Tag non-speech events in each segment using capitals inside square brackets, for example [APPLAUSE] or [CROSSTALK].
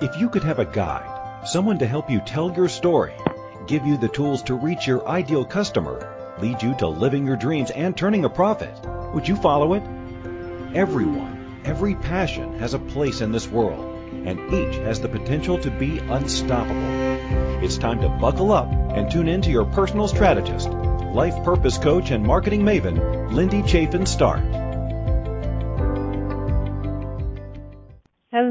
If you could have a guide, someone to help you tell your story, give you the tools to reach your ideal customer, lead you to living your dreams and turning a profit, would you follow it? Everyone, every passion has a place in this world, and each has the potential to be unstoppable. It's time to buckle up and tune in to your personal strategist, life purpose coach, and marketing maven, Lindy Chafin Start.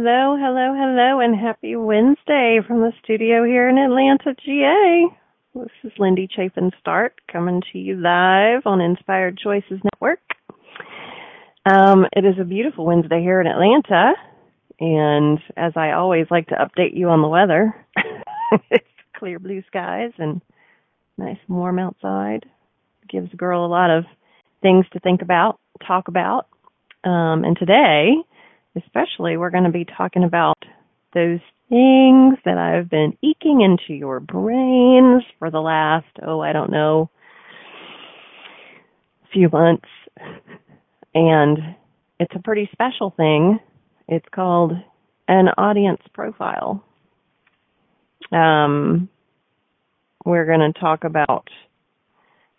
Hello, hello, hello, and happy Wednesday from the studio here in Atlanta, GA. This is Lindy Chafin Start coming to you live on Inspired Choices Network. Um, it is a beautiful Wednesday here in Atlanta, and as I always like to update you on the weather, [LAUGHS] it's clear blue skies and nice and warm outside. Gives a girl a lot of things to think about, talk about. Um, and today, especially, we're going to be talking about those things that I've been eking into your brains for the last, oh, I don't know, few months. And it's a pretty special thing. It's called an audience profile. Um, we're going to talk about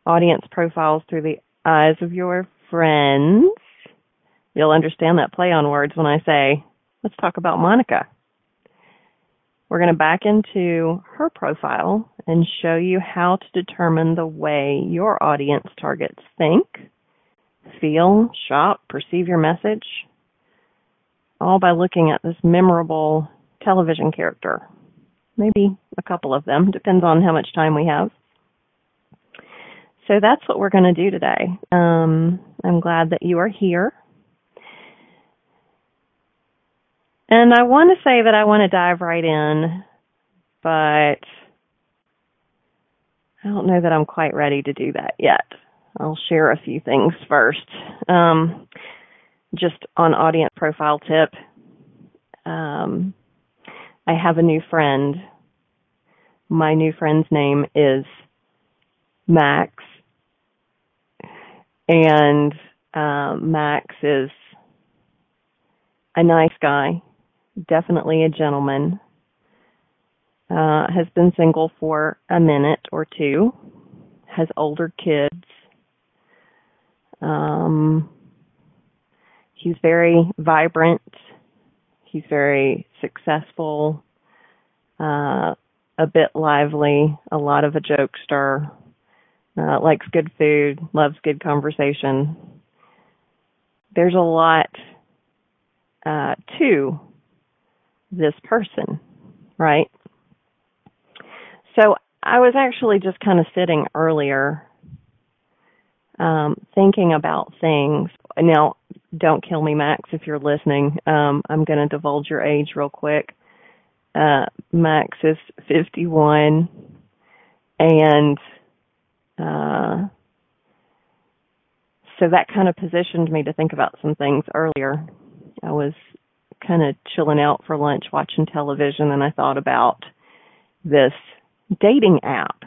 audience profiles through the eyes of your friends You'll understand that play on words when I say, let's talk about Monica. We're going to back into her profile and show you how to determine the way your audience targets think, feel, shop, perceive your message, all by looking at this memorable television character. Maybe a couple of them, depends on how much time we have. So that's what we're going to do today. Um, I'm glad that you are here. And I want to say that I want to dive right in, but I don't know that I'm quite ready to do that yet. I'll share a few things first. Um, just on audience profile tip, um, I have a new friend. My new friend's name is Max, and um, Max is a nice guy definitely a gentleman. Uh, has been single for a minute or two, has older kids. Um, he's very vibrant. He's very successful, uh, a bit lively, a lot of a jokester, uh, likes good food, loves good conversation. There's a lot uh, to this person, right? So I was actually just kind of sitting earlier um, thinking about things. Now, don't kill me, Max, if you're listening. Um, I'm going to divulge your age real quick. Uh, Max is 51, and uh, so that kind of positioned me to think about some things earlier. I was kind of chilling out for lunch watching television and I thought about this dating app.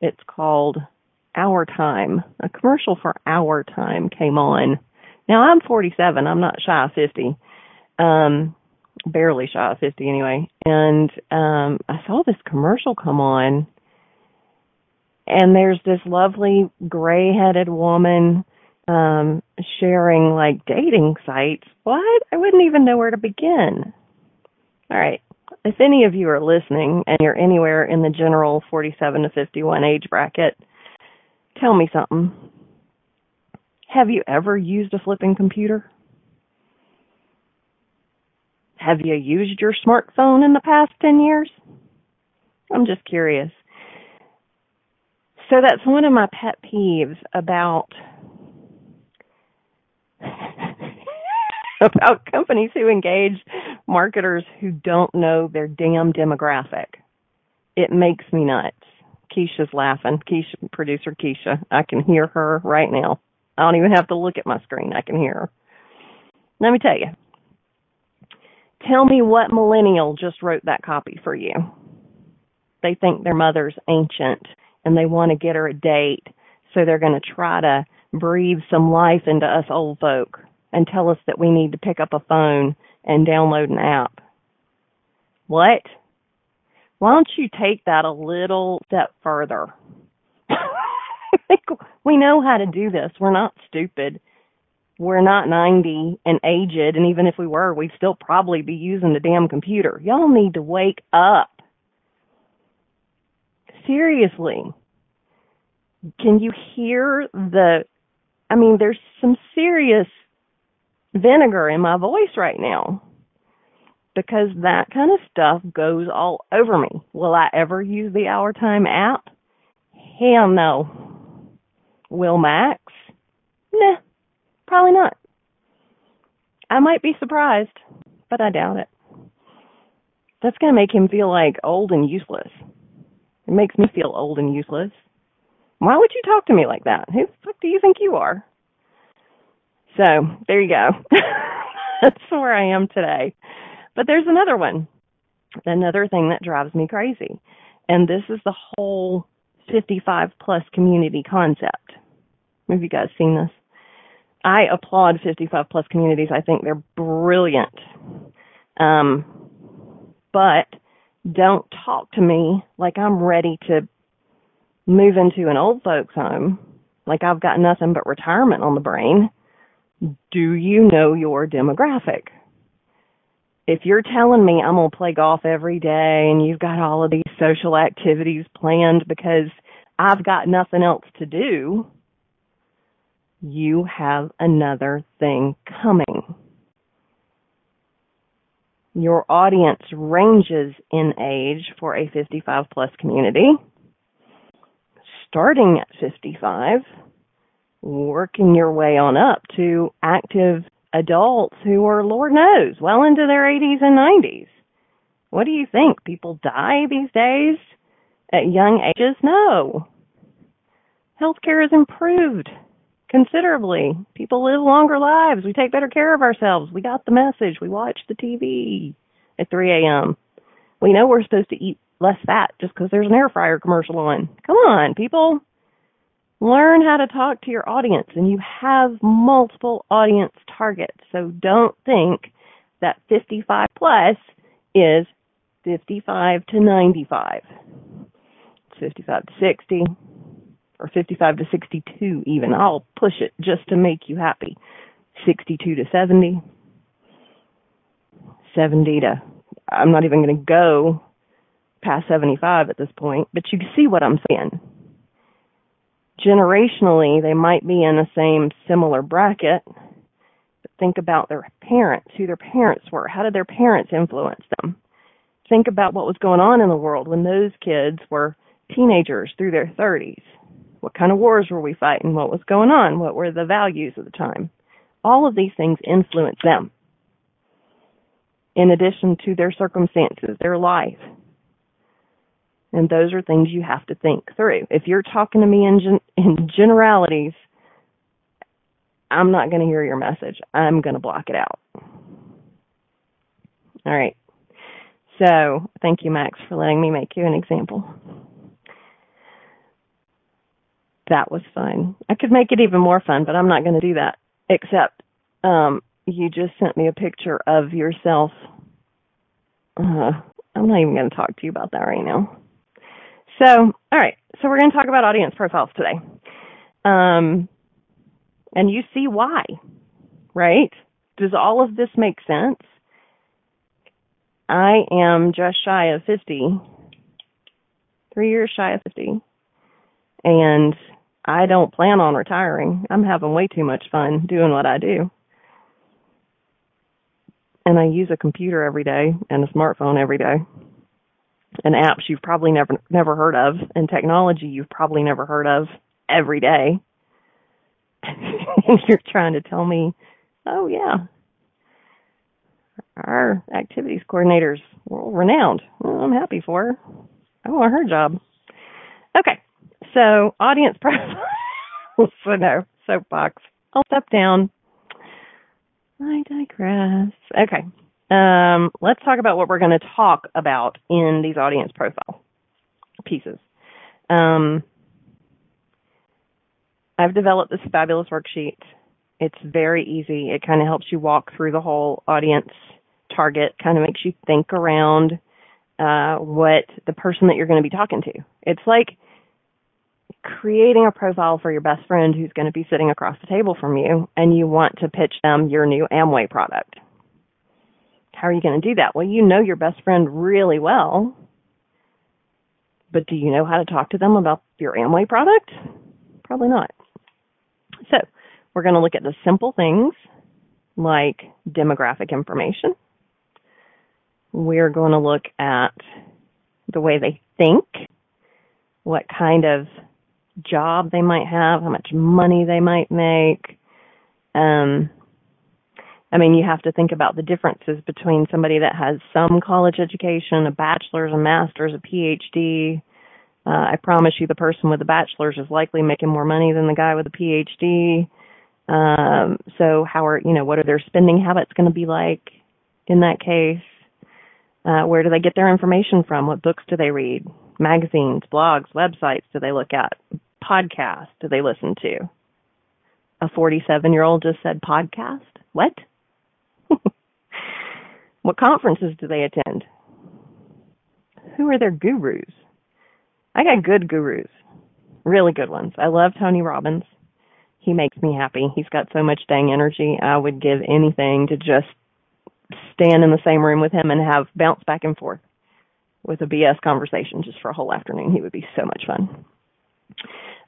It's called Our Time. A commercial for Our Time came on. Now I'm 47. I'm not shy of 50. Um, barely shy of 50 anyway. And, um, I saw this commercial come on and there's this lovely gray-headed woman um, sharing like dating sites. What? I wouldn't even know where to begin. All right. If any of you are listening and you're anywhere in the general 47 to 51 age bracket, tell me something. Have you ever used a flipping computer? Have you used your smartphone in the past 10 years? I'm just curious. So that's one of my pet peeves about [LAUGHS] about companies who engage marketers who don't know their damn demographic. It makes me nuts. Keisha's laughing. Keisha, producer Keisha. I can hear her right now. I don't even have to look at my screen. I can hear her. Let me tell you. Tell me what millennial just wrote that copy for you. They think their mother's ancient and they want to get her a date, so they're going to try to breathe some life into us old folk. and tell us that we need to pick up a phone and download an app. What? Why don't you take that a little step further? [LAUGHS] we know how to do this. We're not stupid. We're not 90 and aged, and even if we were, we'd still probably be using the damn computer. Y'all need to wake up. Seriously. Can you hear the, I mean, there's some serious vinegar in my voice right now because that kind of stuff goes all over me. Will I ever use the Our Time app? Hell no. Will Max? Nah, probably not. I might be surprised, but I doubt it. That's going to make him feel like old and useless. It makes me feel old and useless. Why would you talk to me like that? Who the fuck do you think you are? So, there you go. [LAUGHS] That's where I am today. But there's another one. Another thing that drives me crazy. And this is the whole 55 plus community concept. Have you guys seen this? I applaud 55 plus communities. I think they're brilliant. Um, but don't talk to me like I'm ready to move into an old folks home, like I've got nothing but retirement on the brain. Do you know your demographic? If you're telling me I'm going to play golf every day and you've got all of these social activities planned because I've got nothing else to do, you have another thing coming. Your audience ranges in age for a 55 plus community, starting at 55 working your way on up to active adults who are, Lord knows, well into their 80s and 90s. What do you think? People die these days at young ages? No. Healthcare has improved considerably. People live longer lives. We take better care of ourselves. We got the message. We watch the TV at 3 a.m. We know we're supposed to eat less fat just because there's an air fryer commercial on. Come on, people. Learn how to talk to your audience and you have multiple audience targets. So don't think that 55 plus is 55 to 95. It's 55 to 60 or 55 to 62 even. I'll push it just to make you happy. 62 to 70. 70 to, I'm not even going to go past 75 at this point, but you can see what I'm saying. Generationally they might be in the same similar bracket but think about their parents who their parents were. How did their parents influence them? Think about what was going on in the world when those kids were teenagers through their 30s what kind of wars were we fighting? What was going on? What were the values of the time? All of these things influence them in addition to their circumstances their life and those are things you have to think through. If you're talking to me in, gen- in generalities, I'm not going to hear your message. I'm going to block it out. All right. So, thank you, Max, for letting me make you an example. That was fun. I could make it even more fun, but I'm not going to do that. Except, um, you just sent me a picture of yourself. Uh, I'm not even going to talk to you about that right now. So, all right. So we're going to talk about audience profiles today. Um, and you see why, right? Does all of this make sense? I am just shy of 50, three years shy of 50, and I don't plan on retiring. I'm having way too much fun doing what I do. And I use a computer every day and a smartphone every day and apps you've probably never never heard of and technology you've probably never heard of every day. and [LAUGHS] you're trying to tell me, oh yeah, our activities coordinator's world renowned. Well, I'm happy for her. I want her job. Okay, so audience [LAUGHS] profile. so no, soapbox. I'll step down. I digress. Okay, um, let's talk about what we're going to talk about in these audience profile pieces. Um, I've developed this fabulous worksheet It's very easy. It kind of helps you walk through the whole audience target, kind of makes you think around uh, what the person that you're going to be talking to. It's like creating a profile for your best friend who's going to be sitting across the table from you and you want to pitch them your new Amway product. How are you going to do that? Well, you know your best friend really well, but do you know how to talk to them about your Amway product? Probably not. So, we're going to look at the simple things like demographic information. We're going to look at the way they think, what kind of job they might have, how much money they might make. Um, I mean, you have to think about the differences between somebody that has some college education, a bachelor's, a master's, a PhD. Uh, I promise you the person with a bachelor's is likely making more money than the guy with a PhD. Um, so how are, you know, what are their spending habits going to be like in that case? Uh, where do they get their information from? What books do they read? Magazines, blogs, websites do they look at? Podcasts do they listen to? A 47 year old just said podcast? What? What conferences do they attend? Who are their gurus? I got good gurus. Really good ones. I love Tony Robbins. He makes me happy. He's got so much dang energy. I would give anything to just stand in the same room with him and have bounce back and forth with a BS conversation just for a whole afternoon. He would be so much fun.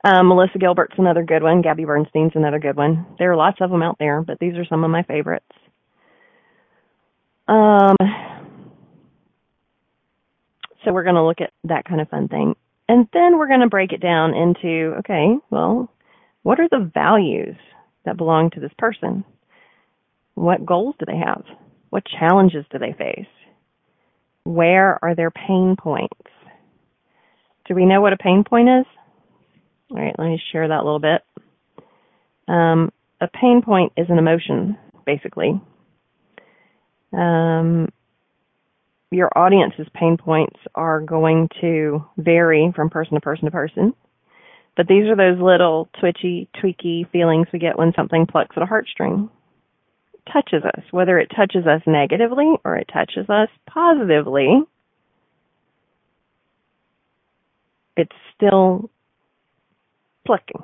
Um, Melissa Gilbert's another good one. Gabby Bernstein's another good one. There are lots of them out there, but these are some of my favorites. Um, so we're going to look at that kind of fun thing. And then we're going to break it down into, okay, well, what are the values that belong to this person? What goals do they have? What challenges do they face? Where are their pain points? Do we know what a pain point is? All right, let me share that a little bit. Um, a pain point is an emotion, basically. Um, your audience's pain points are going to vary from person to person to person. But these are those little twitchy, tweaky feelings we get when something plucks at a heartstring. Touches us, whether it touches us negatively or it touches us positively. It's still plucking,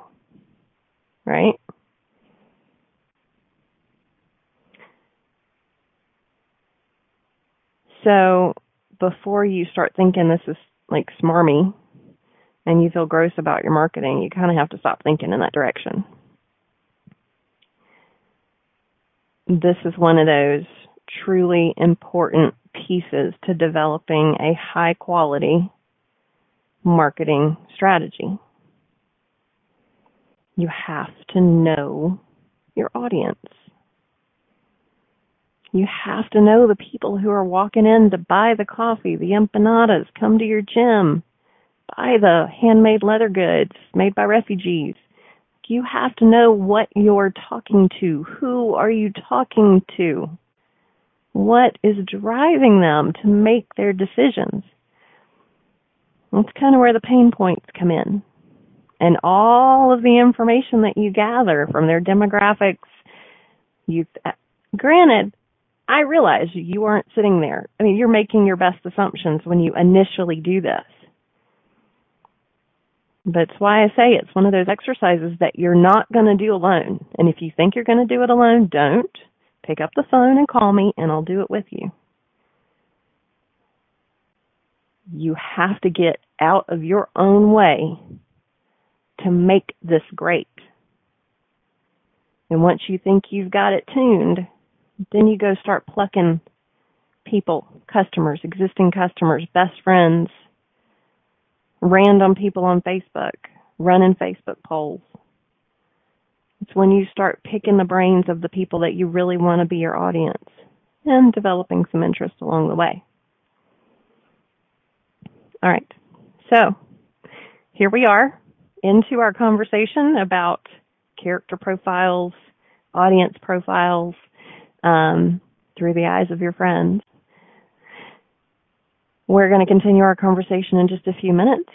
right? So before you start thinking this is like smarmy and you feel gross about your marketing, you kind of have to stop thinking in that direction. This is one of those truly important pieces to developing a high quality marketing strategy. You have to know your audience. You have to know the people who are walking in to buy the coffee, the empanadas, come to your gym, buy the handmade leather goods made by refugees. You have to know what you're talking to. Who are you talking to? What is driving them to make their decisions? That's kind of where the pain points come in and all of the information that you gather from their demographics. You, granted, I realize you aren't sitting there. I mean, you're making your best assumptions when you initially do this. But it's why I say it's one of those exercises that you're not going to do alone. And if you think you're going to do it alone, don't. Pick up the phone and call me and I'll do it with you. You have to get out of your own way to make this great. And once you think you've got it tuned, then you go start plucking people, customers, existing customers, best friends, random people on Facebook, running Facebook polls. It's when you start picking the brains of the people that you really want to be your audience and developing some interest along the way. All right. So here we are into our conversation about character profiles, audience profiles, um, through the eyes of your friends. We're going to continue our conversation in just a few minutes.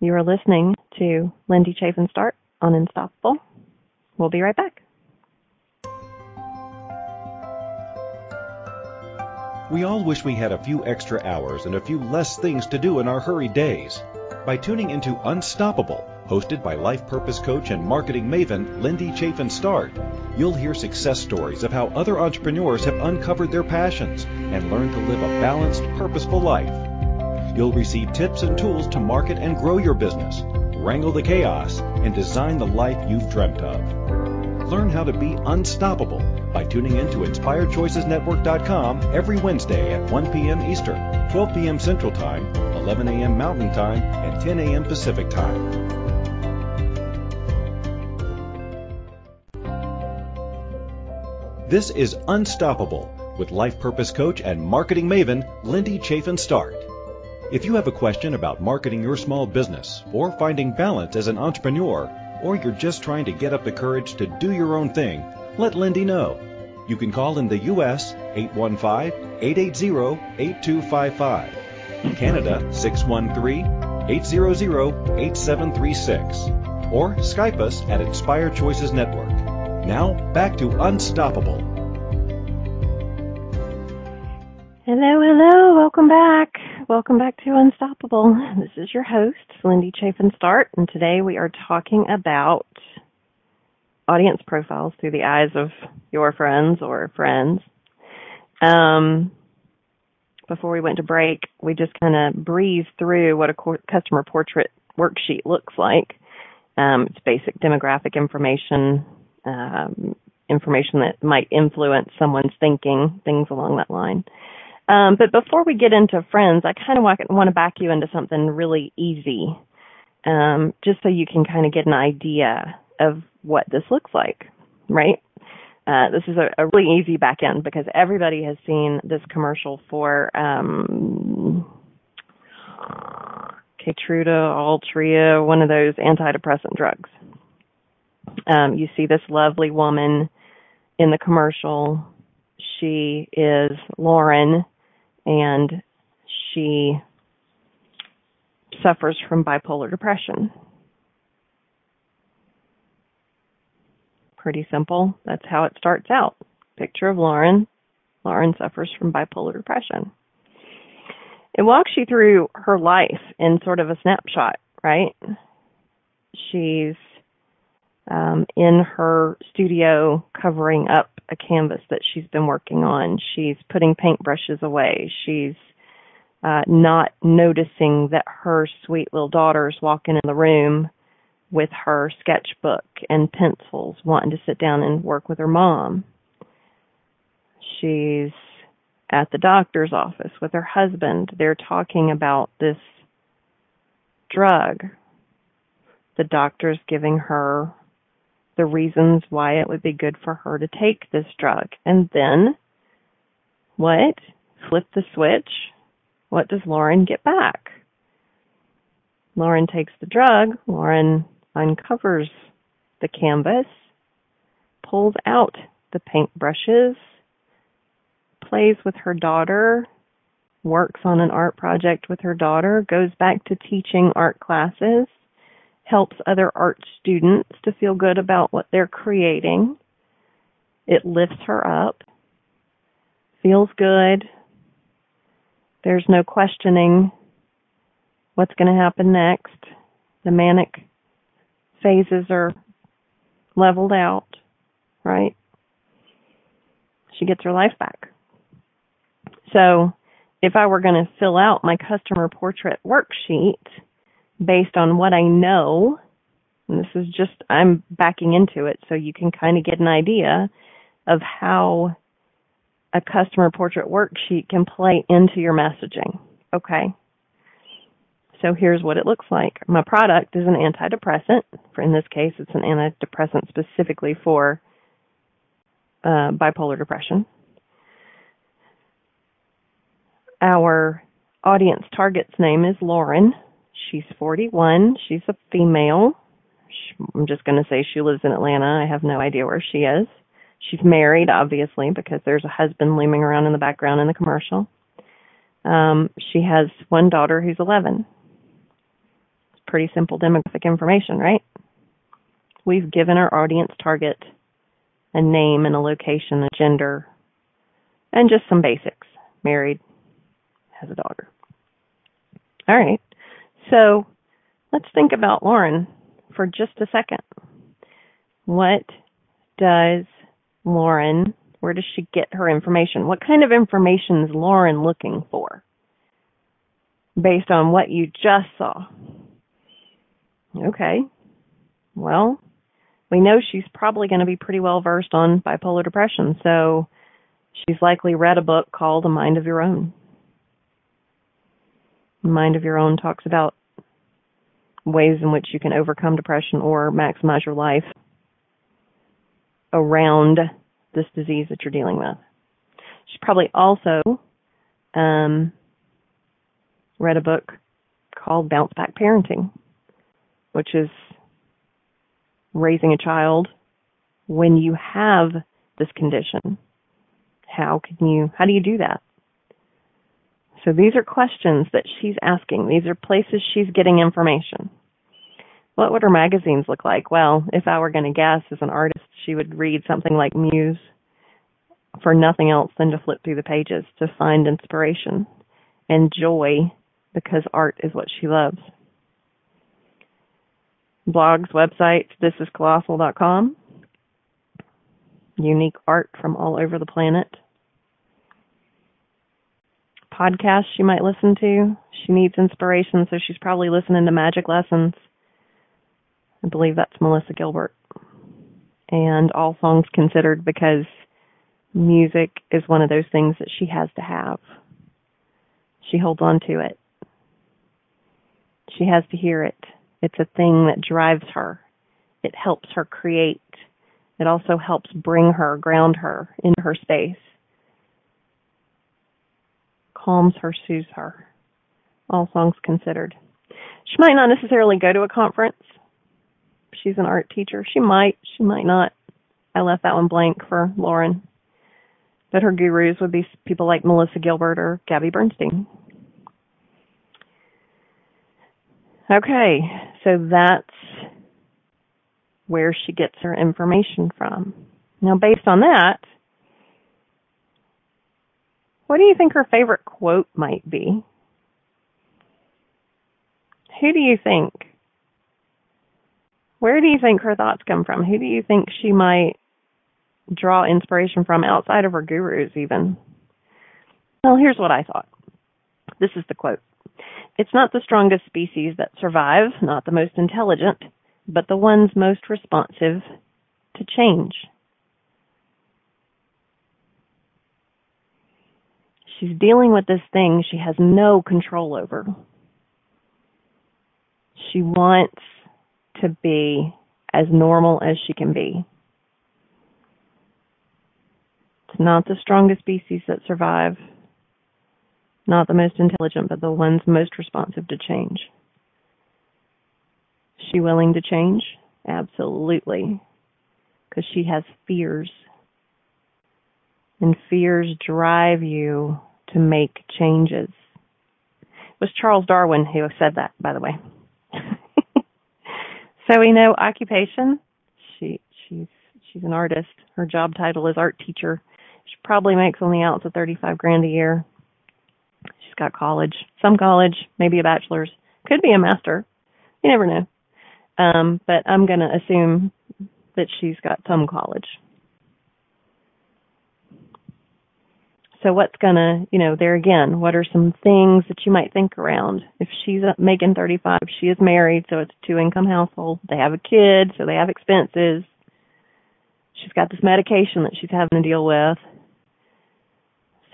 You are listening to Lindy Chafin Start on Unstoppable. We'll be right back. We all wish we had a few extra hours and a few less things to do in our hurried days. By tuning into Unstoppable, hosted by life purpose coach and marketing maven Lindy Chafin Start, you'll hear success stories of how other entrepreneurs have uncovered their passions and learned to live a balanced, purposeful life. You'll receive tips and tools to market and grow your business, wrangle the chaos, and design the life you've dreamt of. Learn how to be unstoppable by tuning in to InspiredChoicesNetwork.com every Wednesday at 1 p.m. Eastern, 12 p.m. Central Time, 11 a.m. Mountain Time, and 10 a.m. Pacific Time. This is Unstoppable with life purpose coach and marketing maven Lindy Chafin Start. If you have a question about marketing your small business or finding balance as an entrepreneur, or you're just trying to get up the courage to do your own thing, let Lindy know. You can call in the U.S. 815-880-8255, Canada 613-800-8736, or Skype us at Inspired Choices Network. Now, back to Unstoppable. Hello, hello, welcome back. Welcome back to Unstoppable. This is your host, Lindy Chafin Start, and today we are talking about audience profiles through the eyes of your friends or friends. Um, before we went to break, we just kind of breezed through what a customer portrait worksheet looks like. Um, it's basic demographic information, um, information that might influence someone's thinking, things along that line. Um, but before we get into friends, I kind of want, to back you into something really easy, um, just so you can kind of get an idea of what this looks like, right? Uh, this is a, a, really easy back end because everybody has seen this commercial for um, Keytruda, Altria, one of those antidepressant drugs. Um, you see this lovely woman in the commercial. She is Lauren and she suffers from bipolar depression. Pretty simple. That's how it starts out. Picture of Lauren. Lauren suffers from bipolar depression. It walks you through her life in sort of a snapshot, right? She's um, in her studio covering up a canvas that she's been working on. She's putting paintbrushes away. She's uh, not noticing that her sweet little daughter's walking in the room with her sketchbook and pencils, wanting to sit down and work with her mom. She's at the doctor's office with her husband. They're talking about this drug. The doctor's giving her the reasons why it would be good for her to take this drug. And then, what? Flip the switch. What does Lauren get back? Lauren takes the drug. Lauren uncovers the canvas, pulls out the paintbrushes, plays with her daughter, works on an art project with her daughter, goes back to teaching art classes, helps other art students to feel good about what they're creating. It lifts her up, feels good. There's no questioning what's going to happen next. The manic phases are leveled out, right? She gets her life back. So, if I were going to fill out my customer portrait worksheet, based on what I know. And this is just, I'm backing into it so you can kind of get an idea of how a customer portrait worksheet can play into your messaging. Okay. So here's what it looks like. My product is an antidepressant. For in this case, it's an antidepressant specifically for uh, bipolar depression. Our audience target's name is Lauren. She's 41. She's a female. I'm just going to say she lives in Atlanta. I have no idea where she is. She's married, obviously, because there's a husband looming around in the background in the commercial. Um, she has one daughter who's 11. It's pretty simple demographic information, right? We've given our audience target a name and a location, a gender, and just some basics. married, has a daughter. All right. So let's think about Lauren for just a second. What does Lauren, where does she get her information? What kind of information is Lauren looking for based on what you just saw? Okay. Well, we know she's probably going to be pretty well versed on bipolar depression, so she's likely read a book called A Mind of Your Own. Mind of Your Own talks about ways in which you can overcome depression or maximize your life around this disease that you're dealing with. She probably also um, read a book called Bounce Back Parenting, which is raising a child when you have this condition. How can you, how do you do that? So these are questions that she's asking. These are places she's getting information. What would her magazines look like? Well, if I were going to guess as an artist, she would read something like Muse for nothing else than to flip through the pages to find inspiration and joy because art is what she loves. Blogs, websites, thisiscolossal.com. Unique art from all over the planet. Podcasts she might listen to. She needs inspiration, so she's probably listening to magic lessons I believe that's Melissa Gilbert. And all songs considered because music is one of those things that she has to have. She holds on to it. She has to hear it. It's a thing that drives her. It helps her create. It also helps bring her, ground her in her space. Calms her, soothes her. All songs considered. She might not necessarily go to a conference she's an art teacher. She might, she might not. I left that one blank for Lauren. But her gurus would be people like Melissa Gilbert or Gabby Bernstein. Okay, so that's where she gets her information from. Now, based on that, what do you think her favorite quote might be? Who do you think where do you think her thoughts come from? Who do you think she might draw inspiration from outside of her gurus, even? Well, here's what I thought. This is the quote It's not the strongest species that survive, not the most intelligent, but the ones most responsive to change. She's dealing with this thing she has no control over. She wants to be as normal as she can be. It's not the strongest species that survive, not the most intelligent, but the ones most responsive to change. Is she willing to change? Absolutely. Because she has fears. And fears drive you to make changes. It was Charles Darwin who said that, by the way. So we know occupation. She she's she's an artist. Her job title is art teacher. She probably makes on the outs of thirty five grand a year. She's got college, some college, maybe a bachelor's, could be a master. You never know. Um, but I'm to assume that she's got some college. So what's gonna, you know, there again, what are some things that you might think around? If she's making 35, she is married, so it's a two income household. They have a kid, so they have expenses. She's got this medication that she's having to deal with.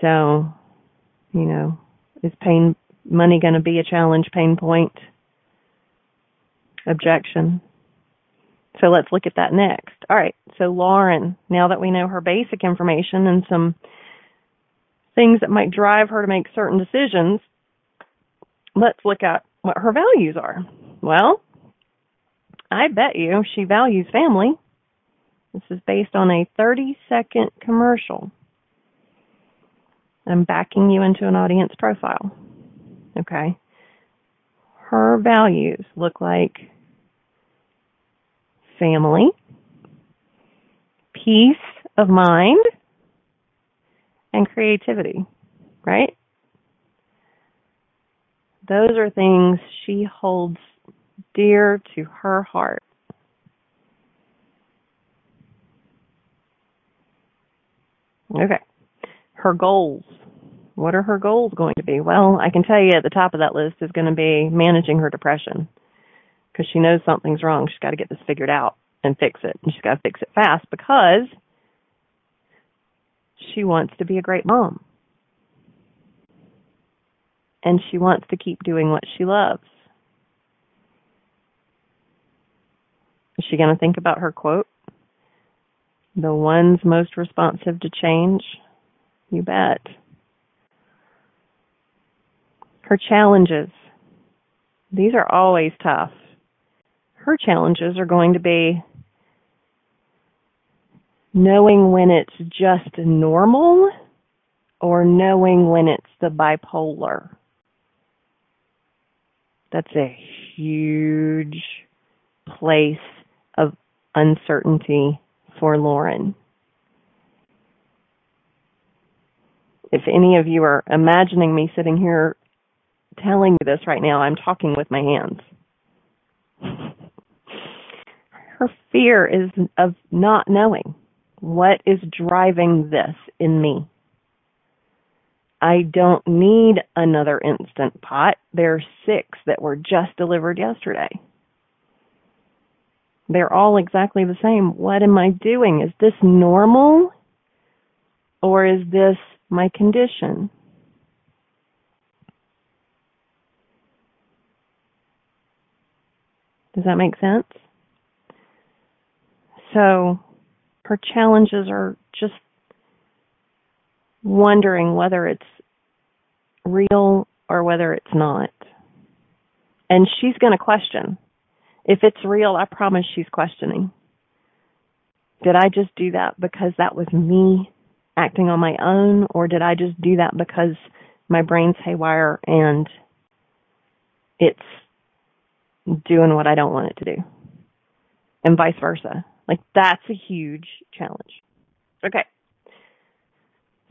So, you know, is pain money going to be a challenge, pain point, objection? So let's look at that next. All right. So Lauren, now that we know her basic information and some things that might drive her to make certain decisions, let's look at what her values are. Well, I bet you she values family. This is based on a 30 second commercial. I'm backing you into an audience profile. Okay. Her values look like family, peace of mind, and creativity. right? Those are things she holds dear to her heart. Okay. Her goals. What are her goals going to be? Well, I can tell you at the top of that list is going to be managing her depression because she knows something's wrong. She's got to get this figured out and fix it. And she's got to fix it fast because she wants to be a great mom. And she wants to keep doing what she loves. Is she going to think about her quote? The ones most responsive to change? You bet. Her challenges. These are always tough. Her challenges are going to be knowing when it's just normal or knowing when it's the bipolar. That's a huge place of uncertainty for Lauren. If any of you are imagining me sitting here telling you this right now, I'm talking with my hands. [LAUGHS] Her fear is of not knowing what is driving this in me. I don't need another instant pot. There are six that were just delivered yesterday. They're all exactly the same. What am I doing? Is this normal? Or is this my condition? Does that make sense? So, her challenges are just wondering whether it's real or whether it's not. And she's going to question. If it's real, I promise she's questioning. Did I just do that because that was me acting on my own, or did I just do that because my brain's haywire and it's doing what I don't want it to do? And vice versa. Like that's a huge challenge. Okay.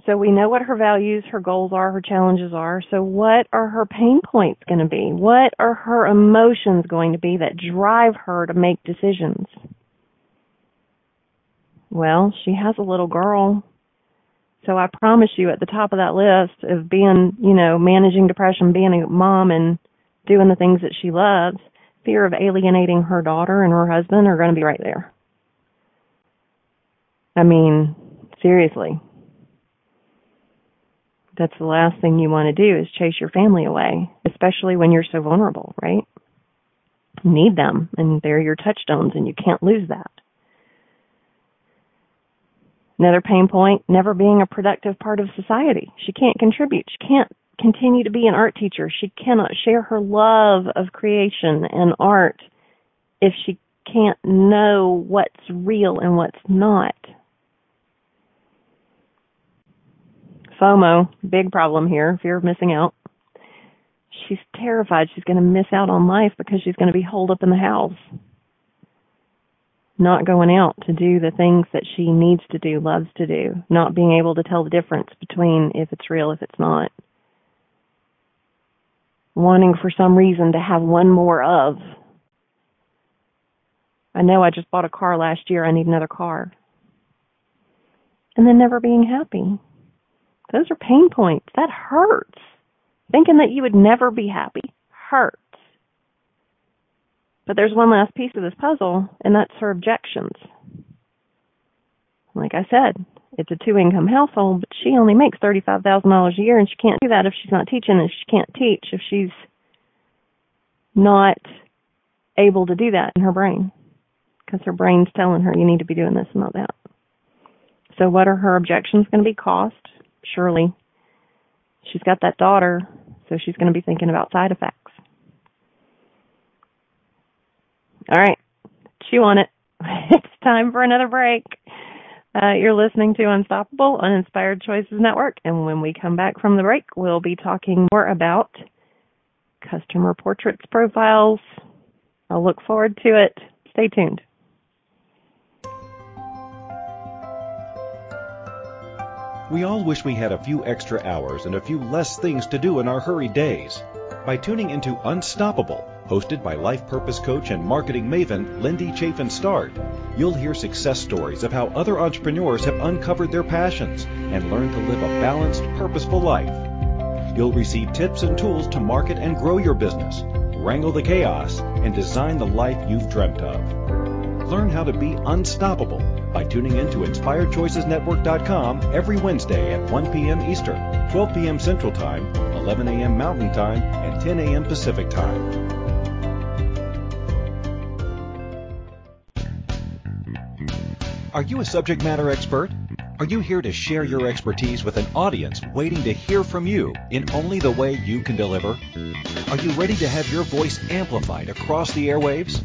So we know what her values, her goals are, her challenges are. So what are her pain points going to be? What are her emotions going to be that drive her to make decisions? Well, she has a little girl. So I promise you at the top of that list of being, you know, managing depression, being a mom and doing the things that she loves, fear of alienating her daughter and her husband are going to be right there. I mean, seriously, that's the last thing you want to do is chase your family away, especially when you're so vulnerable, right? You need them and they're your touchstones and you can't lose that. Another pain point, never being a productive part of society. She can't contribute. She can't continue to be an art teacher. She cannot share her love of creation and art if she can't know what's real and what's not. FOMO, big problem here, fear of missing out. She's terrified she's going to miss out on life because she's going to be holed up in the house, not going out to do the things that she needs to do, loves to do, not being able to tell the difference between if it's real, if it's not. Wanting for some reason to have one more of. I know I just bought a car last year, I need another car. And then never being happy. Those are pain points. That hurts. Thinking that you would never be happy hurts. But there's one last piece of this puzzle, and that's her objections. Like I said, it's a two income household, but she only makes $35,000 a year, and she can't do that if she's not teaching, and she can't teach if she's not able to do that in her brain. Because her brain's telling her you need to be doing this and not that. So, what are her objections going to be? Cost, surely she's got that daughter, so she's going to be thinking about side effects. All right, chew on it. [LAUGHS] it's time for another break. Uh, you're listening to Unstoppable on Inspired Choices Network, and when we come back from the break, we'll be talking more about customer portraits profiles. I'll look forward to it. Stay tuned. We all wish we had a few extra hours and a few less things to do in our hurried days. By tuning into Unstoppable, hosted by life purpose coach and marketing maven Lindy Chafin Start, you'll hear success stories of how other entrepreneurs have uncovered their passions and learned to live a balanced, purposeful life. You'll receive tips and tools to market and grow your business, wrangle the chaos, and design the life you've dreamt of. Learn how to be unstoppable by tuning in to InspiredChoicesNetwork.com every Wednesday at 1 p.m. Eastern, 12 p.m. Central Time, 11 a.m. Mountain Time, and 10 a.m. Pacific Time. Are you a subject matter expert? Are you here to share your expertise with an audience waiting to hear from you in only the way you can deliver? Are you ready to have your voice amplified across the airwaves?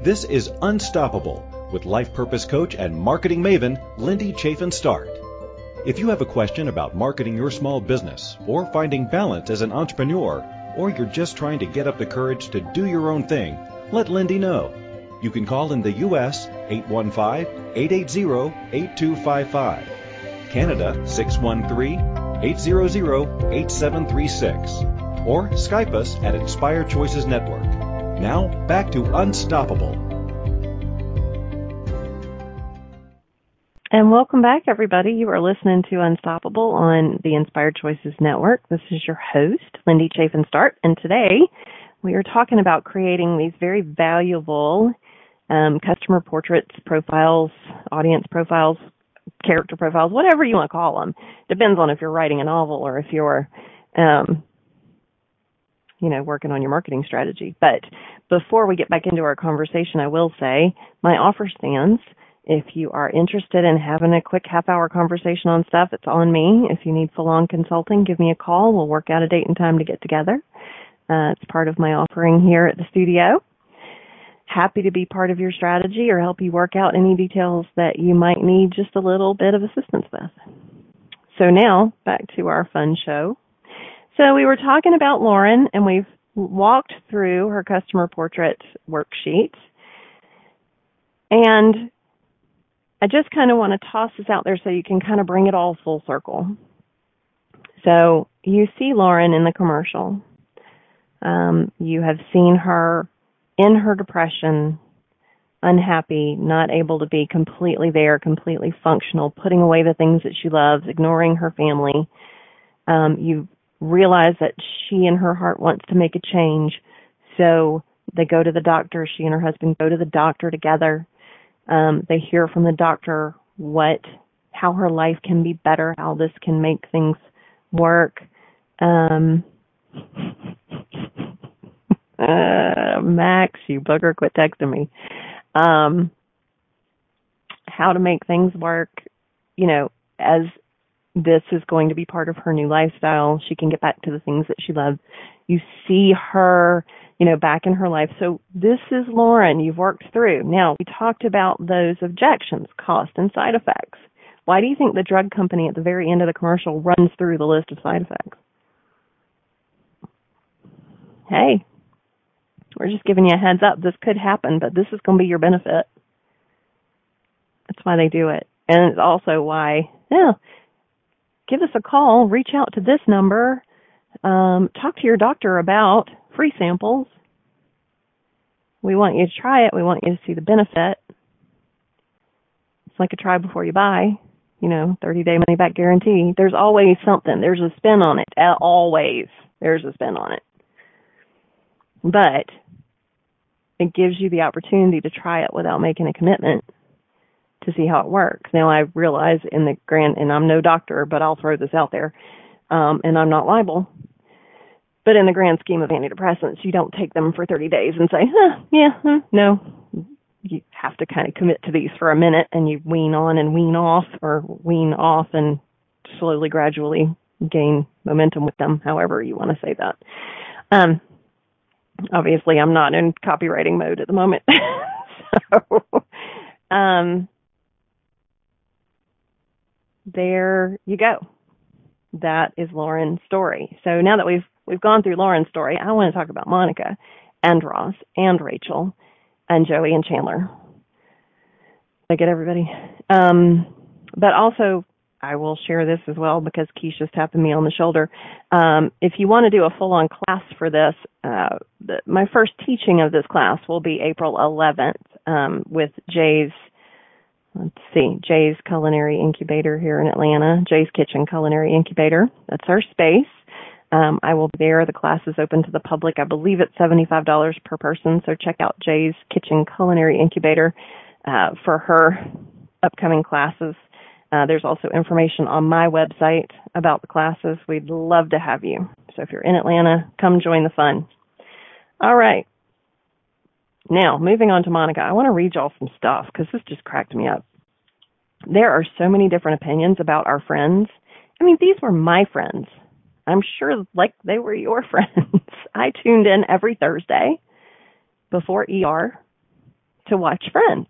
This is Unstoppable with life purpose coach and marketing maven Lindy Chafin Start. If you have a question about marketing your small business or finding balance as an entrepreneur, or you're just trying to get up the courage to do your own thing, let Lindy know. You can call in the U.S. 815-880-8255, Canada 613-800-8736, or Skype us at Inspired Choices Network. Now, back to Unstoppable. And welcome back, everybody. You are listening to Unstoppable on the Inspired Choices Network. This is your host, Lindy Chafin Start, and today we are talking about creating these very valuable um, customer portraits, profiles, audience profiles, character profiles, whatever you want to call them. Depends on if you're writing a novel or if you're um, you know, working on your marketing strategy. But before we get back into our conversation, I will say my offer stands. If you are interested in having a quick half hour conversation on stuff, it's on me. If you need full on consulting, give me a call. We'll work out a date and time to get together. Uh, it's part of my offering here at the studio. Happy to be part of your strategy or help you work out any details that you might need just a little bit of assistance with. So now back to our fun show. So we were talking about Lauren and we've walked through her customer portrait worksheet. And I just kind of want to toss this out there so you can kind of bring it all full circle. So you see Lauren in the commercial. Um, you have seen her in her depression, unhappy, not able to be completely there, completely functional, putting away the things that she loves, ignoring her family. Um, you've realize that she in her heart wants to make a change. So they go to the doctor. She and her husband go to the doctor together. Um, they hear from the doctor what, how her life can be better, how this can make things work. Um, [LAUGHS] uh, Max, you bugger, quit texting me. Um, how to make things work, you know, as this is going to be part of her new lifestyle. She can get back to the things that she loves. You see her, you know, back in her life. So this is Lauren you've worked through. Now, we talked about those objections, cost and side effects. Why do you think the drug company at the very end of the commercial runs through the list of side effects? Hey, we're just giving you a heads up. This could happen, but this is going to be your benefit. That's why they do it. And it's also why, yeah, give us a call, reach out to this number, um, talk to your doctor about free samples. We want you to try it. We want you to see the benefit. It's like a try before you buy, you know, 30 day money back guarantee. There's always something. There's a spin on it. Always. There's a spin on it. But it gives you the opportunity to try it without making a commitment to see how it works. Now I realize in the grand, and I'm no doctor, but I'll throw this out there, um, and I'm not liable. But in the grand scheme of antidepressants, you don't take them for 30 days and say, huh, yeah, huh, no, you have to kind of commit to these for a minute and you wean on and wean off or wean off and slowly gradually gain momentum with them however you want to say that um obviously i'm not in copywriting mode at the moment [LAUGHS] so um there you go that is lauren's story so now that we've we've gone through lauren's story i want to talk about monica and ross and rachel and Joey and Chandler. I get everybody. Um, but also, I will share this as well because Keisha's tapping me on the shoulder. Um, if you want to do a full-on class for this, uh, the, my first teaching of this class will be April 11th um, with Jay's. Let's see, Jay's Culinary Incubator here in Atlanta. Jay's Kitchen Culinary Incubator. That's our space. Um, I will be there. The class is open to the public. I believe it's $75 per person. So check out Jay's Kitchen Culinary Incubator uh, for her upcoming classes. Uh, there's also information on my website about the classes. We'd love to have you. So if you're in Atlanta, come join the fun. All right. Now, moving on to Monica, I want to read y'all some stuff because this just cracked me up. There are so many different opinions about our friends. I mean, these were my friends. I'm sure like they were your [LAUGHS] friends. I tuned in every Thursday before ER to watch Friends.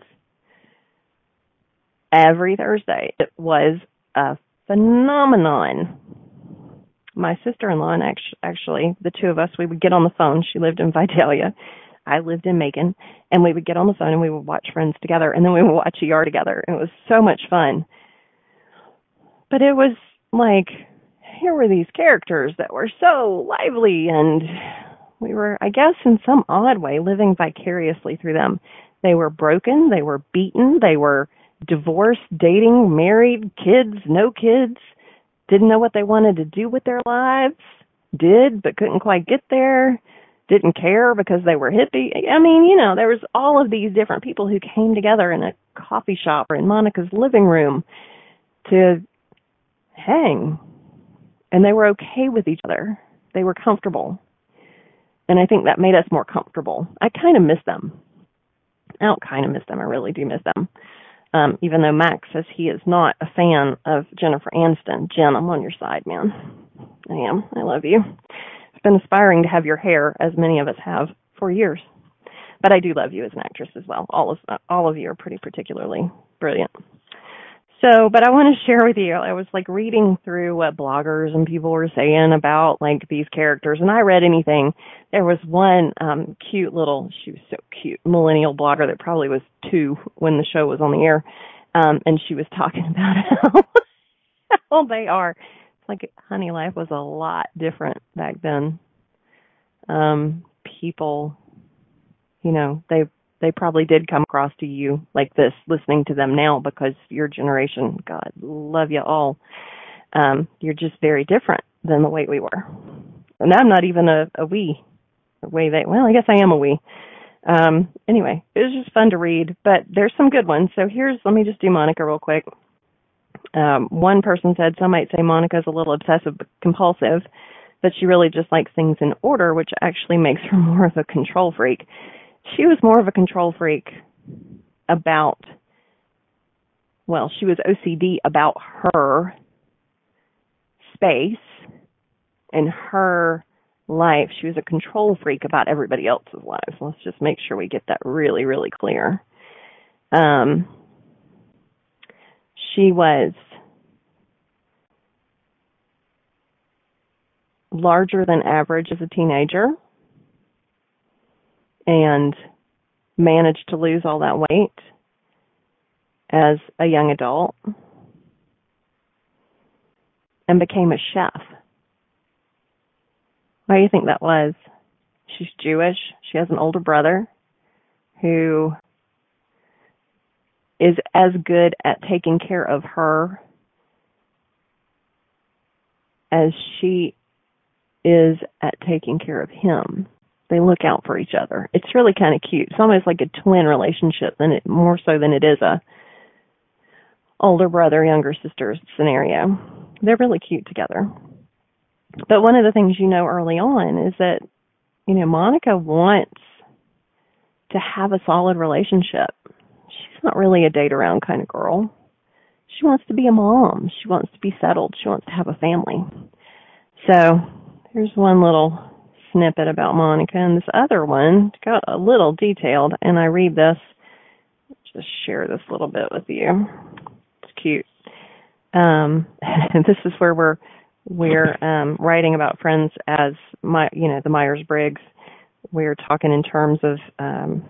Every Thursday. It was a phenomenon. My sister-in-law and actually the two of us, we would get on the phone. She lived in Vidalia. I lived in Macon and we would get on the phone and we would watch Friends together and then we would watch ER together. It was so much fun. But it was like here were these characters that were so lively and we were, I guess, in some odd way living vicariously through them. They were broken, they were beaten, they were divorced, dating, married, kids, no kids, didn't know what they wanted to do with their lives, did but couldn't quite get there, didn't care because they were hippie. I mean, you know, there was all of these different people who came together in a coffee shop or in Monica's living room to hang and they were okay with each other. They were comfortable. And I think that made us more comfortable. I kind of miss them. I don't kind of miss them. I really do miss them. Um, even though Max says he is not a fan of Jennifer Aniston. Jen, I'm on your side, man. I am. I love you. Been aspiring to have your hair, as many of us have for years. But I do love you as an actress as well. All of all of you are pretty particularly brilliant. So, but I want to share with you, I was like reading through what bloggers and people were saying about like these characters and I read anything. There was one um cute little, she was so cute, millennial blogger that probably was two when the show was on the air. Um and she was talking [LAUGHS] about how, how they are. Like honey life was a lot different back then. Um people you know, they they probably did come across to you like this listening to them now because your generation god love you all. Um you're just very different than the way we were. And i'm not even a, a we a way they well i guess i am a we. Um anyway it was just fun to read but there's some good ones. So here's let me just do monica real quick um one person said some might say monica's a little obsessive compulsive but she really just likes things in order which actually makes her [LAUGHS] more of a control freak she was more of a control freak about well, she was OCD about her space and her life. She was a control freak about everybody else's lives. Let's just make sure we get that really, really clear. Um, she was larger than average as a teenager and managed to lose all that weight as a young adult and became a chef. Why do you think that was? She's Jewish. She has an older brother who is as good at taking care of her as she is at taking care of him they look out for each other. It's really kind of cute. It's almost like a twin relationship than it more so than it is a older brother younger sister scenario. They're really cute together. But one of the things you know early on is that you know Monica wants to have a solid relationship. She's not really a date around kind of girl. She wants to be a mom. She wants to be settled. She wants to have a family. So here's one little snippet about Monica, and this other one got a little detailed. And I read this. Just share this little bit with you. It's cute. Um, [LAUGHS] this is where we're we're um, writing about friends as my you know the Myers Briggs. We're talking in terms of um,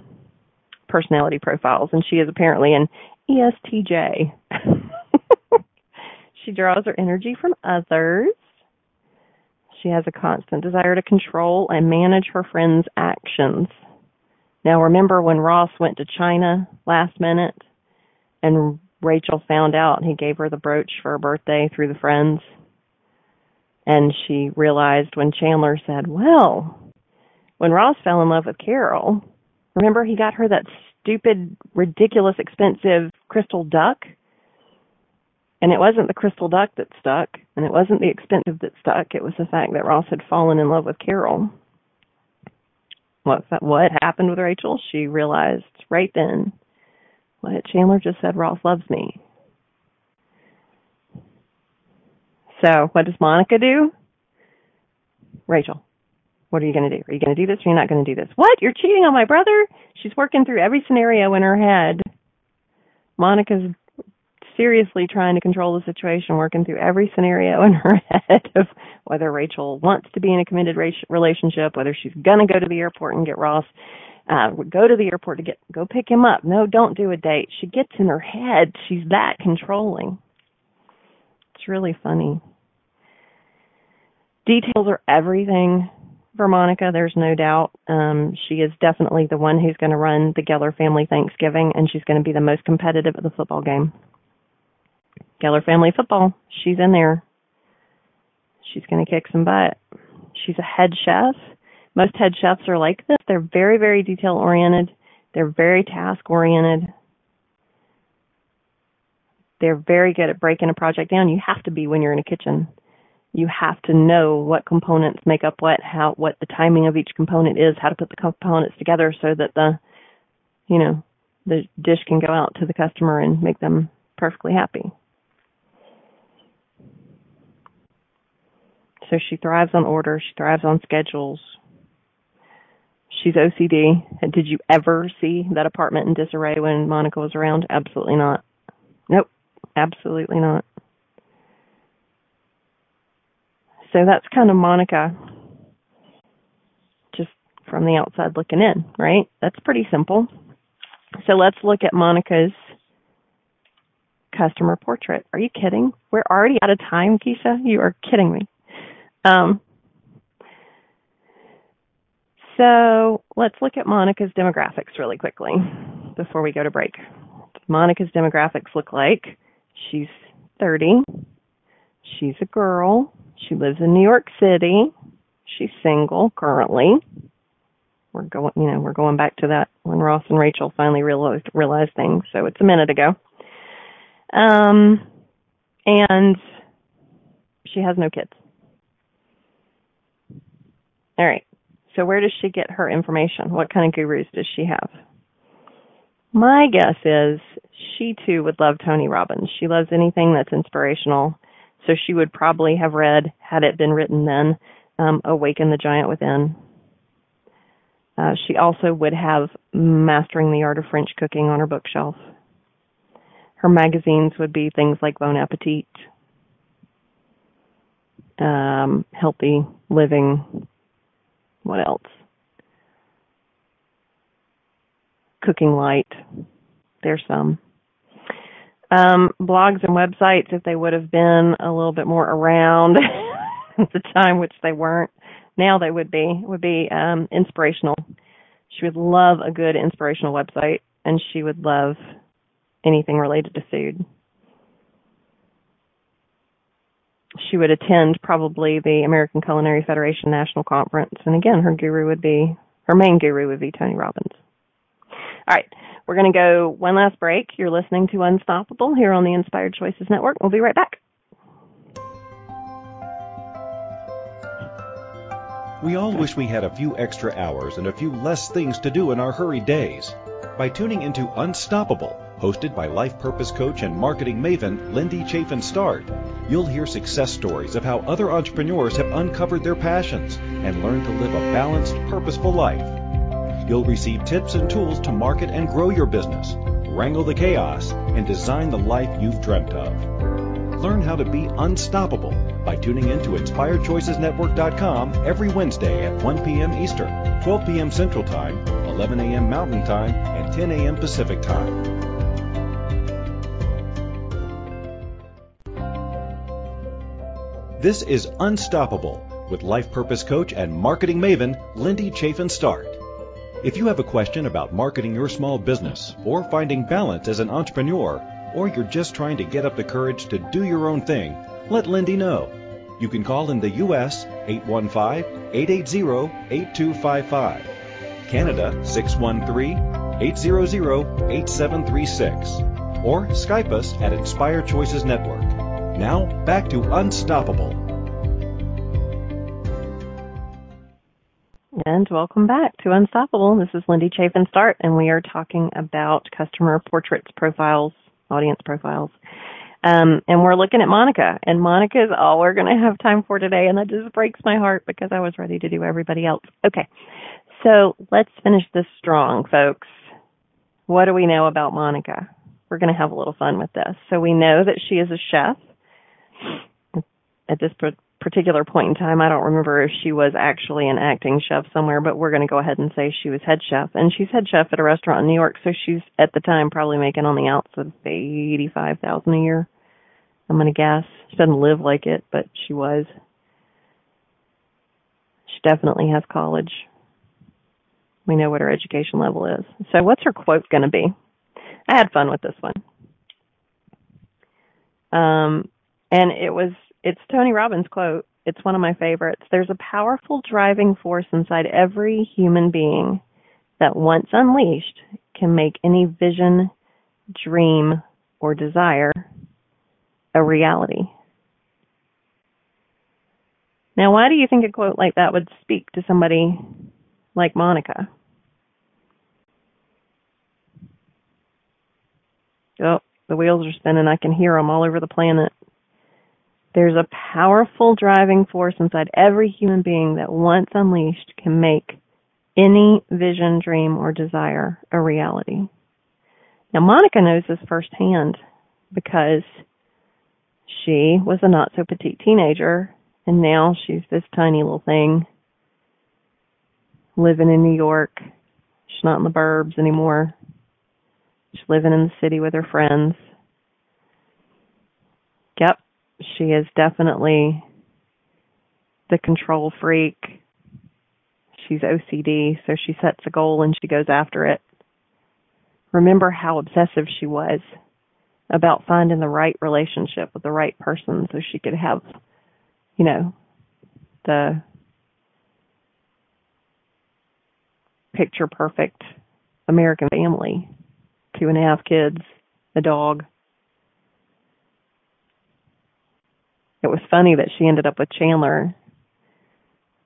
personality profiles, and she is apparently an ESTJ. [LAUGHS] she draws her energy from others. She has a constant desire to control and manage her friends' actions. Now, remember when Ross went to China last minute and Rachel found out he gave her the brooch for her birthday through the friends? And she realized when Chandler said, Well, when Ross fell in love with Carol, remember he got her that stupid, ridiculous, expensive crystal duck? And it wasn't the crystal duck that stuck, and it wasn't the expensive that stuck. It was the fact that Ross had fallen in love with Carol. What what happened with Rachel? She realized right then what Chandler just said. Ross loves me. So what does Monica do? Rachel, what are you going to do? Are you going to do this or are you not going to do this? What? You're cheating on my brother? She's working through every scenario in her head. Monica's seriously trying to control the situation, working through every scenario in her [LAUGHS] head of whether Rachel wants to be in a committed relationship, whether she's going to go to the airport and get Ross, uh, go to the airport to get go pick him up. No, don't do a date. She gets in her head. She's that controlling. It's really funny. Details are everything for Monica. There's no doubt. Um, she is definitely the one who's going to run the Geller family Thanksgiving, and she's going to be the most competitive at the football game. Geller family football. She's in there. She's going to kick some butt. She's a head chef. Most head chefs are like this. They're very, very detail oriented. They're very task oriented. They're very good at breaking a project down. You have to be when you're in a kitchen. You have to know what components make up what, how, what the timing of each component is, how to put the components together so that the, you know, the dish can go out to the customer and make them perfectly happy. So she thrives on order. She thrives on schedules. She's OCD. Did you ever see that apartment in disarray when Monica was around? Absolutely not. Nope. Absolutely not. So that's kind of Monica just from the outside looking in, right? That's pretty simple. So let's look at Monica's customer portrait. Are you kidding? We're already out of time, Keisha. You are kidding me. Um, so let's look at Monica's demographics really quickly before we go to break. Monica's demographics look like she's 30. She's a girl. She lives in New York City. She's single currently. We're going, you know, we're going back to that when Ross and Rachel finally realized realized things. So it's a minute ago. Um, and she has no kids. All right. So where does she get her information? What kind of gurus does she have? My guess is she too would love Tony Robbins. She loves anything that's inspirational. So she would probably have read, had it been written then, um, Awaken the Giant Within. Uh, she also would have Mastering the Art of French Cooking on her bookshelf. Her magazines would be things like Bon Appetit, um, Healthy Living, what else? Cooking Light. There's some. Um, blogs and websites, if they would have been a little bit more around [LAUGHS] at the time, which they weren't, now they would be, would be um, inspirational. She would love a good inspirational website, and she would love anything related to food. she would attend probably the American Culinary Federation National Conference. And again, her guru would be, her main guru would be Tony Robbins. All right, we're going to go one last break. You're listening to Unstoppable here on the Inspired Choices Network. We'll be right back. We all wish we had a few extra hours and a few less things to do in our hurried days. By tuning into Unstoppable, hosted by life purpose coach and marketing maven Lindy Chafin Start, you'll hear success stories of how other entrepreneurs have uncovered their passions and learned to live a balanced, purposeful life. You'll receive tips and tools to market and grow your business, wrangle the chaos, and design the life you've dreamt of. Learn how to be unstoppable by tuning in to InspiredChoicesNetwork.com every Wednesday at 1 p.m. Eastern, 12 p.m. Central Time, 11 a.m. Mountain Time, and 10 a.m. Pacific Time. This is Unstoppable with life purpose coach and marketing maven Lindy Chafin Start. If you have a question about marketing your small business or finding balance as an entrepreneur, or you're just trying to get up the courage to do your own thing, let Lindy know. You can call in the U.S. 815-880-8255, Canada 613-800-8736, or Skype us at Inspired Choices Network. Now, back to Unstoppable. And welcome back to Unstoppable. This is Lindy Chafin Start, and we are talking about customer portraits, profiles, audience profiles. Um, and we're looking at Monica, and Monica is all we're going to have time for today, and that just breaks my heart because I was ready to do everybody else. Okay, so let's finish this strong, folks. What do we know about Monica? We're going to have a little fun with this. So we know that she is a chef. At this particular point in time, I don't remember if she was actually an acting chef somewhere, but we're going to go ahead and say she was head chef. And she's head chef at a restaurant in New York, so she's at the time probably making on the outs of eighty five thousand a year. I'm going to guess. She doesn't live like it, but she was. She definitely has college. We know what her education level is. So what's her quote going to be? I had fun with this one. Um, and it was it's Tony Robbins' quote. It's one of my favorites. There's a powerful driving force inside every human being that once unleashed can make any vision, dream, or desire a reality. Now, why do you think a quote like that would speak to somebody like Monica? Oh, the wheels are spinning. I can hear them all over the planet. There's a powerful driving force inside every human being that once unleashed can make any vision, dream, or desire a reality. Now, Monica knows this firsthand because she was a not so petite teenager and now she's this tiny little thing living in New York. She's not in the burbs anymore. She's living in the city with her friends. She is definitely the control freak. She's OCD, so she sets a goal and she goes after it. Remember how obsessive she was about finding the right relationship with the right person so she could have, you know, the picture perfect American family. Two and a half kids, a dog, It was funny that she ended up with Chandler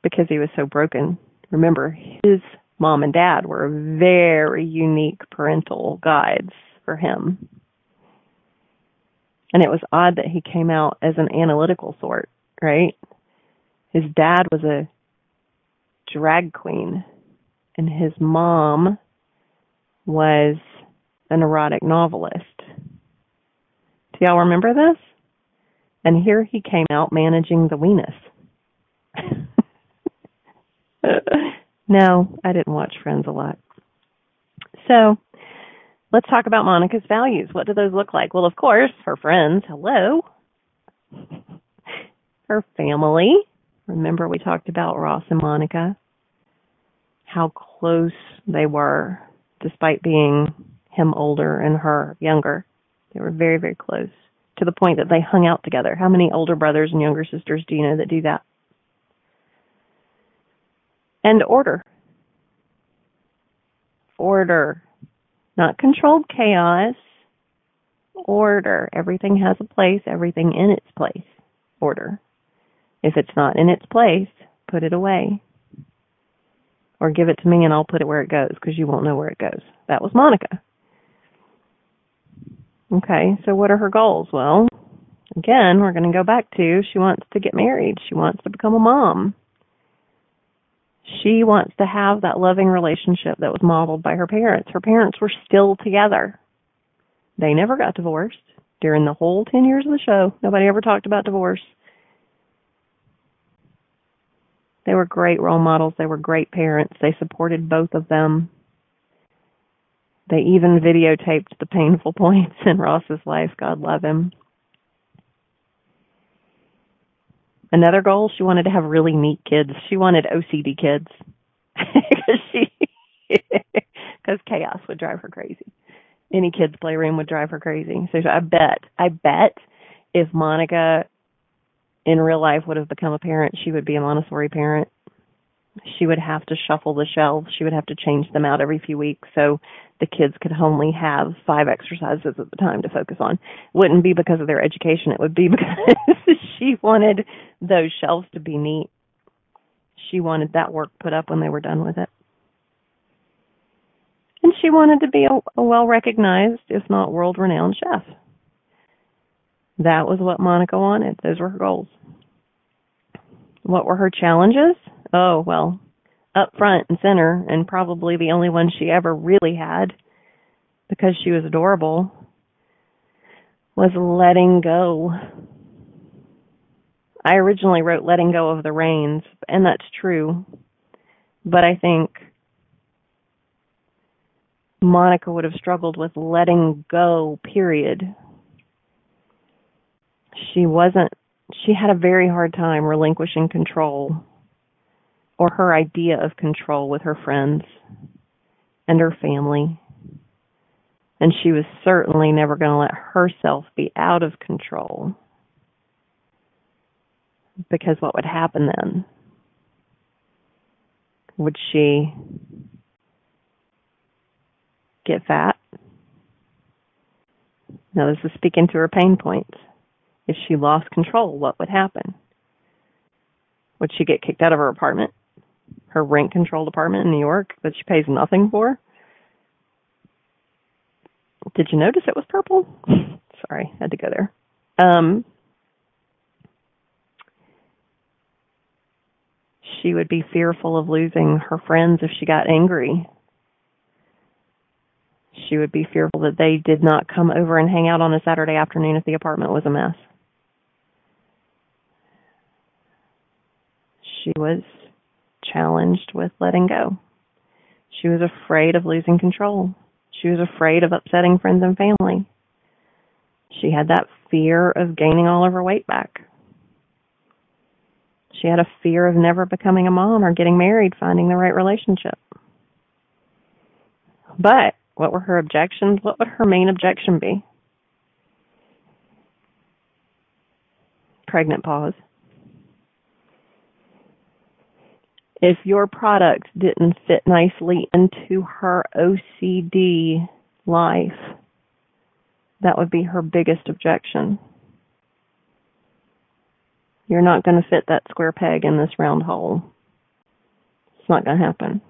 because he was so broken. Remember, his mom and dad were very unique parental guides for him. And it was odd that he came out as an analytical sort, right? His dad was a drag queen and his mom was an erotic novelist. Do y'all remember this? And here he came out managing the WENUS. [LAUGHS] no, I didn't watch Friends a lot. So let's talk about Monica's values. What do those look like? Well, of course, her friends. Hello. [LAUGHS] her family. Remember, we talked about Ross and Monica, how close they were, despite being him older and her younger. They were very, very close to the point that they hung out together. How many older brothers and younger sisters do you know that do that? And order. Order. Not controlled chaos. Order. Everything has a place, everything in its place. Order. If it's not in its place, put it away. or give it to me and I'll put it where it goes because you won't know where it goes. That was Monica. Okay, so what are her goals? Well, again, we're going to go back to she wants to get married. She wants to become a mom. She wants to have that loving relationship that was modeled by her parents. Her parents were still together. They never got divorced during the whole 10 years of the show. Nobody ever talked about divorce. They were great role models. They were great parents. They supported both of them. They even videotaped the painful [LAUGHS] points in Ross's life. God love him. Another goal, she wanted to have really neat kids. She wanted OCD kids. [LAUGHS] Because [LAUGHS] chaos would drive her crazy. Any kid's playroom would drive her crazy. So I bet, I bet if Monica in real life would have become a parent, she would be a Montessori parent. She would have to shuffle the shelves. She would have to change them out every few weeks so the kids could only have five exercises at the time to focus on. Wouldn't be because of their education. It would be [LAUGHS] because she wanted those shelves to be neat. She wanted that work put up when they were done with it. And she wanted to be a, a well recognized, if not world renowned chef. That was what Monica wanted. Those were her goals. What were her challenges? Oh, well, up front and center, and probably the only one she ever really had because she was adorable, was letting go. I originally wrote letting go of the reins, and that's true. But I think Monica would have struggled with letting go, period she wasn't she had a very hard time relinquishing control or her idea of control with her friends and her family. And she was certainly never going to let herself be out of control. Because what would happen then? Would she get fat? Now, this is speaking to her pain points. If she lost control, what would happen? Would she get kicked out of her apartment? Her rent controlled apartment in New York that she pays nothing for? Did you notice it was purple? [LAUGHS] Sorry, had to go there. Um, she would be fearful of losing her friends if she got angry. She would be fearful that they did not come over and hang out on a Saturday afternoon if the apartment was a mess. she was challenged with letting go. She was afraid of losing control. She was afraid of upsetting friends and family. She had that fear of gaining all of her weight back. She had a fear of never becoming a mom or getting married, finding the right relationship. But what were her objections? What would her main objection be? Pregnant pause. If your product didn't fit nicely into her OCD life, that would be her biggest objection. You're not going to fit that square peg in this round hole. It's not going to happen.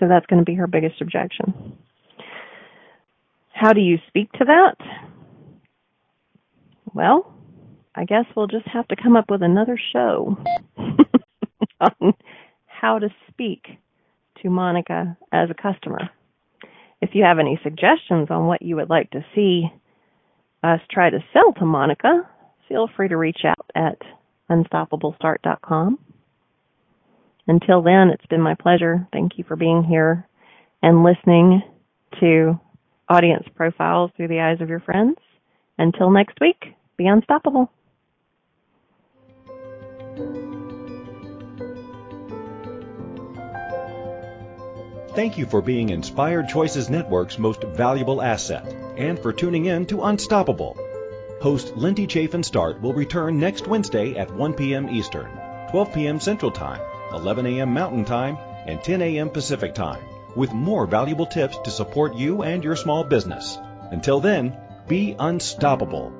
So that's going to be her biggest objection. How do you speak to that? Well, I guess we'll just have to come up with another show. [LAUGHS] on how to speak to Monica as a customer. If you have any suggestions on what you would like to see us try to sell to Monica, feel free to reach out at unstoppablestart.com. Until then, it's been my pleasure. Thank you for being here and listening to audience profiles through the eyes of your friends. Until next week, be unstoppable. Thank you for being Inspired Choices Network's most valuable asset and for tuning in to Unstoppable. Host Lindy Chafin Start will return next Wednesday at 1 p.m. Eastern, 12 p.m. Central Time, 11 a.m. Mountain Time, and 10 a.m. Pacific Time with more valuable tips to support you and your small business. Until then, be unstoppable.